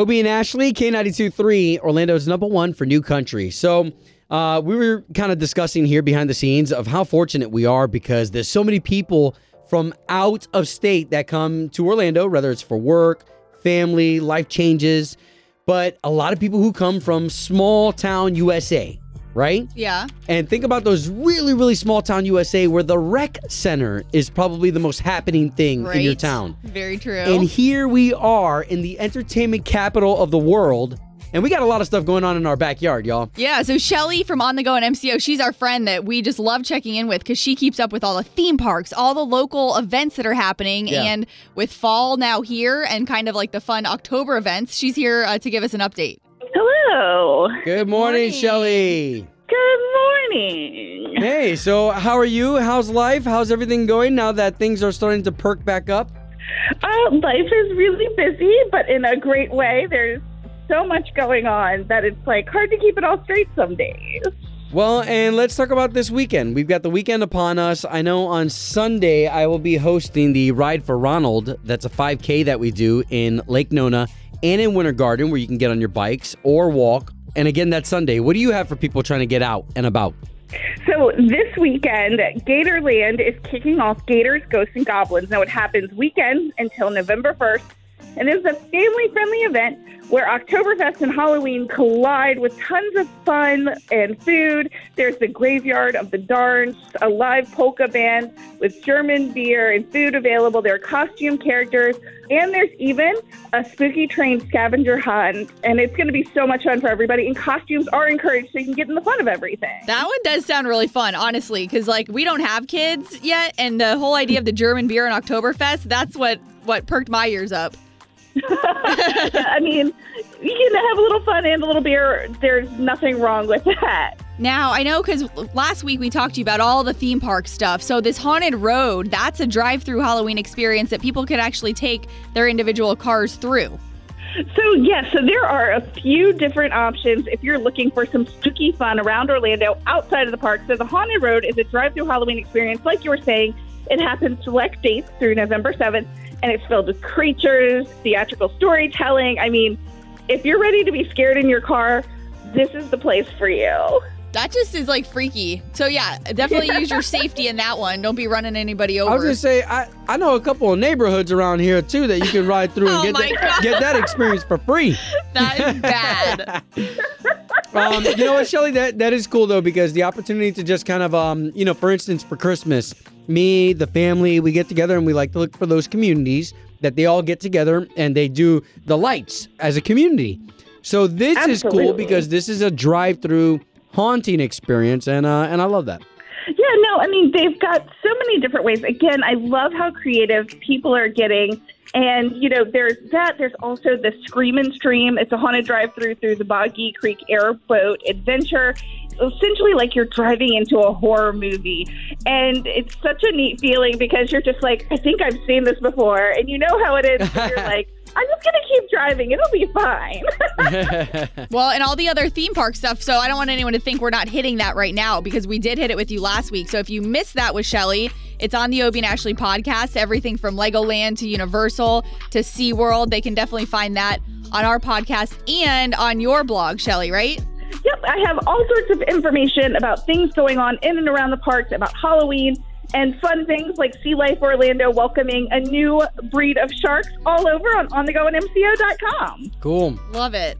Obie and Ashley, K92.3, Orlando's number one for new country. So uh, we were kind of discussing here behind the scenes of how fortunate we are because there's so many people from out of state that come to Orlando, whether it's for work, family, life changes, but a lot of people who come from small town USA, right? Yeah. And think about those really, really small town USA where the rec center is probably the most happening thing in your Right. town. Very true. And here we are in the entertainment capital of the world. And we got a lot of stuff going on in our backyard, y'all. yeah, so Shelley from On the Go in MCO, she's our friend that we just love checking in with because she keeps up with all the theme parks, all the local events that are happening. Yeah. And with fall now here and kind of like the fun October events, she's here uh, to give us an update. Hello. Good morning, Morning. Shelley. Good morning. Hey, so how are you? How's life? How's everything going now that things are starting to perk back up? Uh, life is really busy, but in a great way. There's so much going on that it's like hard to keep it all straight some days. Well, and let's talk about this weekend. We've got the weekend upon us. I know on Sunday I will be hosting the Ride for Ronald. That's a 5K that we do in Lake Nona and in Winter Garden where you can get on your bikes or walk. And again, that Sunday. What do you have for people trying to get out and about? So this weekend, Gatorland is kicking off Gators, Ghosts, and Goblins. Now it happens weekend until November 1st, and it's a family-friendly event where Oktoberfest and Halloween collide with tons of fun and food. There's the Graveyard of the Darns, a live polka band with German beer and food available. There are costume characters, and there's even a spooky train scavenger hunt. And it's going to be so much fun for everybody. And costumes are encouraged so you can get in the fun of everything. That one does sound really fun, honestly, because like we don't have kids yet, and the whole idea of the German beer and Oktoberfest, that's what what perked my ears up. I mean, you can have a little fun and a little beer. There's nothing wrong with that. Now, I know because last week we talked to you about all the theme park stuff. So, this Haunted Road, that's a drive through Halloween experience that people can actually take their individual cars through. So, yes, so there are a few different options if you're looking for some spooky fun around Orlando outside of the park. So, the Haunted Road is a drive through Halloween experience. Like you were saying, it happens select dates through November 7th, and it's filled with creatures, theatrical storytelling. I mean, if you're ready to be scared in your car, this is the place for you. That just is like freaky. So, yeah, definitely use your safety in that one. Don't be running anybody over. I was gonna say I, I know a couple of neighborhoods around here too that you can ride through and Oh get that, God. get that experience for free. that is bad. Um, you know what, Shelley? That that is cool though because the opportunity to just kind of um, you know, for instance, for Christmas, me, the family, we get together and we like to look for those communities that they all get together and they do the lights as a community. So this is cool because this is a drive-through haunting experience, and uh, and I love that. Yeah, no, I mean, they've got so many different ways. Again, I love how creative people are getting. And, you know, there's that. There's also the Scream and Stream. It's a haunted drive through through the Boggy Creek Airboat Adventure. Essentially, like you're driving into a horror movie. And it's such a neat feeling because you're just like, I think I've seen this before. And you know how it is. you're like, I'm just going to keep driving. It'll be fine. Well, and all the other theme park stuff. So I don't want anyone to think we're not hitting that right now because we did hit it with you last week. So if you missed that with Shelley, it's on the Obie and Ashley podcast. Everything from Legoland to Universal to SeaWorld. They can definitely find that on our podcast and on your blog, Shelley, right? Yep, I have all sorts of information about things going on in and around the parks, about Halloween, and fun things like Sea Life Orlando welcoming a new breed of sharks all over on onthegoinmco.com. cool. Love it.